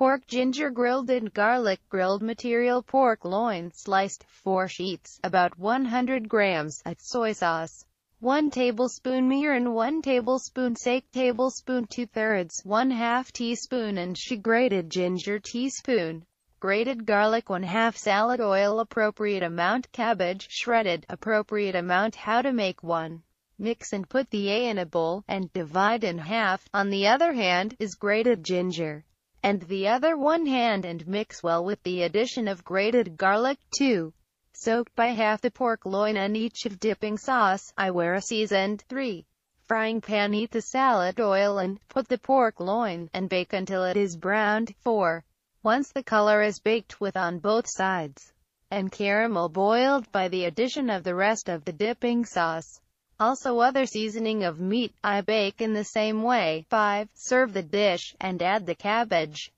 pork ginger grilled and garlic grilled material pork loin sliced, 4 sheets, about 100 grams, soy sauce. 1 tablespoon mirin 1 tablespoon sake tablespoon 2 thirds 1 half teaspoon and she grated ginger teaspoon grated garlic 1 half salad oil appropriate amount cabbage shredded appropriate amount how to make one mix and put the A in a bowl, and divide in half, on the other hand, is grated ginger, and the other one hand and mix well with the addition of grated garlic, 2. Soaked by half the pork loin and each of dipping sauce, I wear a seasoned, 3. Frying pan heat the salad oil and, put the pork loin, and bake until it is browned, 4. Once the color is baked with on both sides, and caramel boiled by the addition of the rest of the dipping sauce. Also other seasoning of meat, I bake in the same way. 5. Serve the dish, and add the cabbage.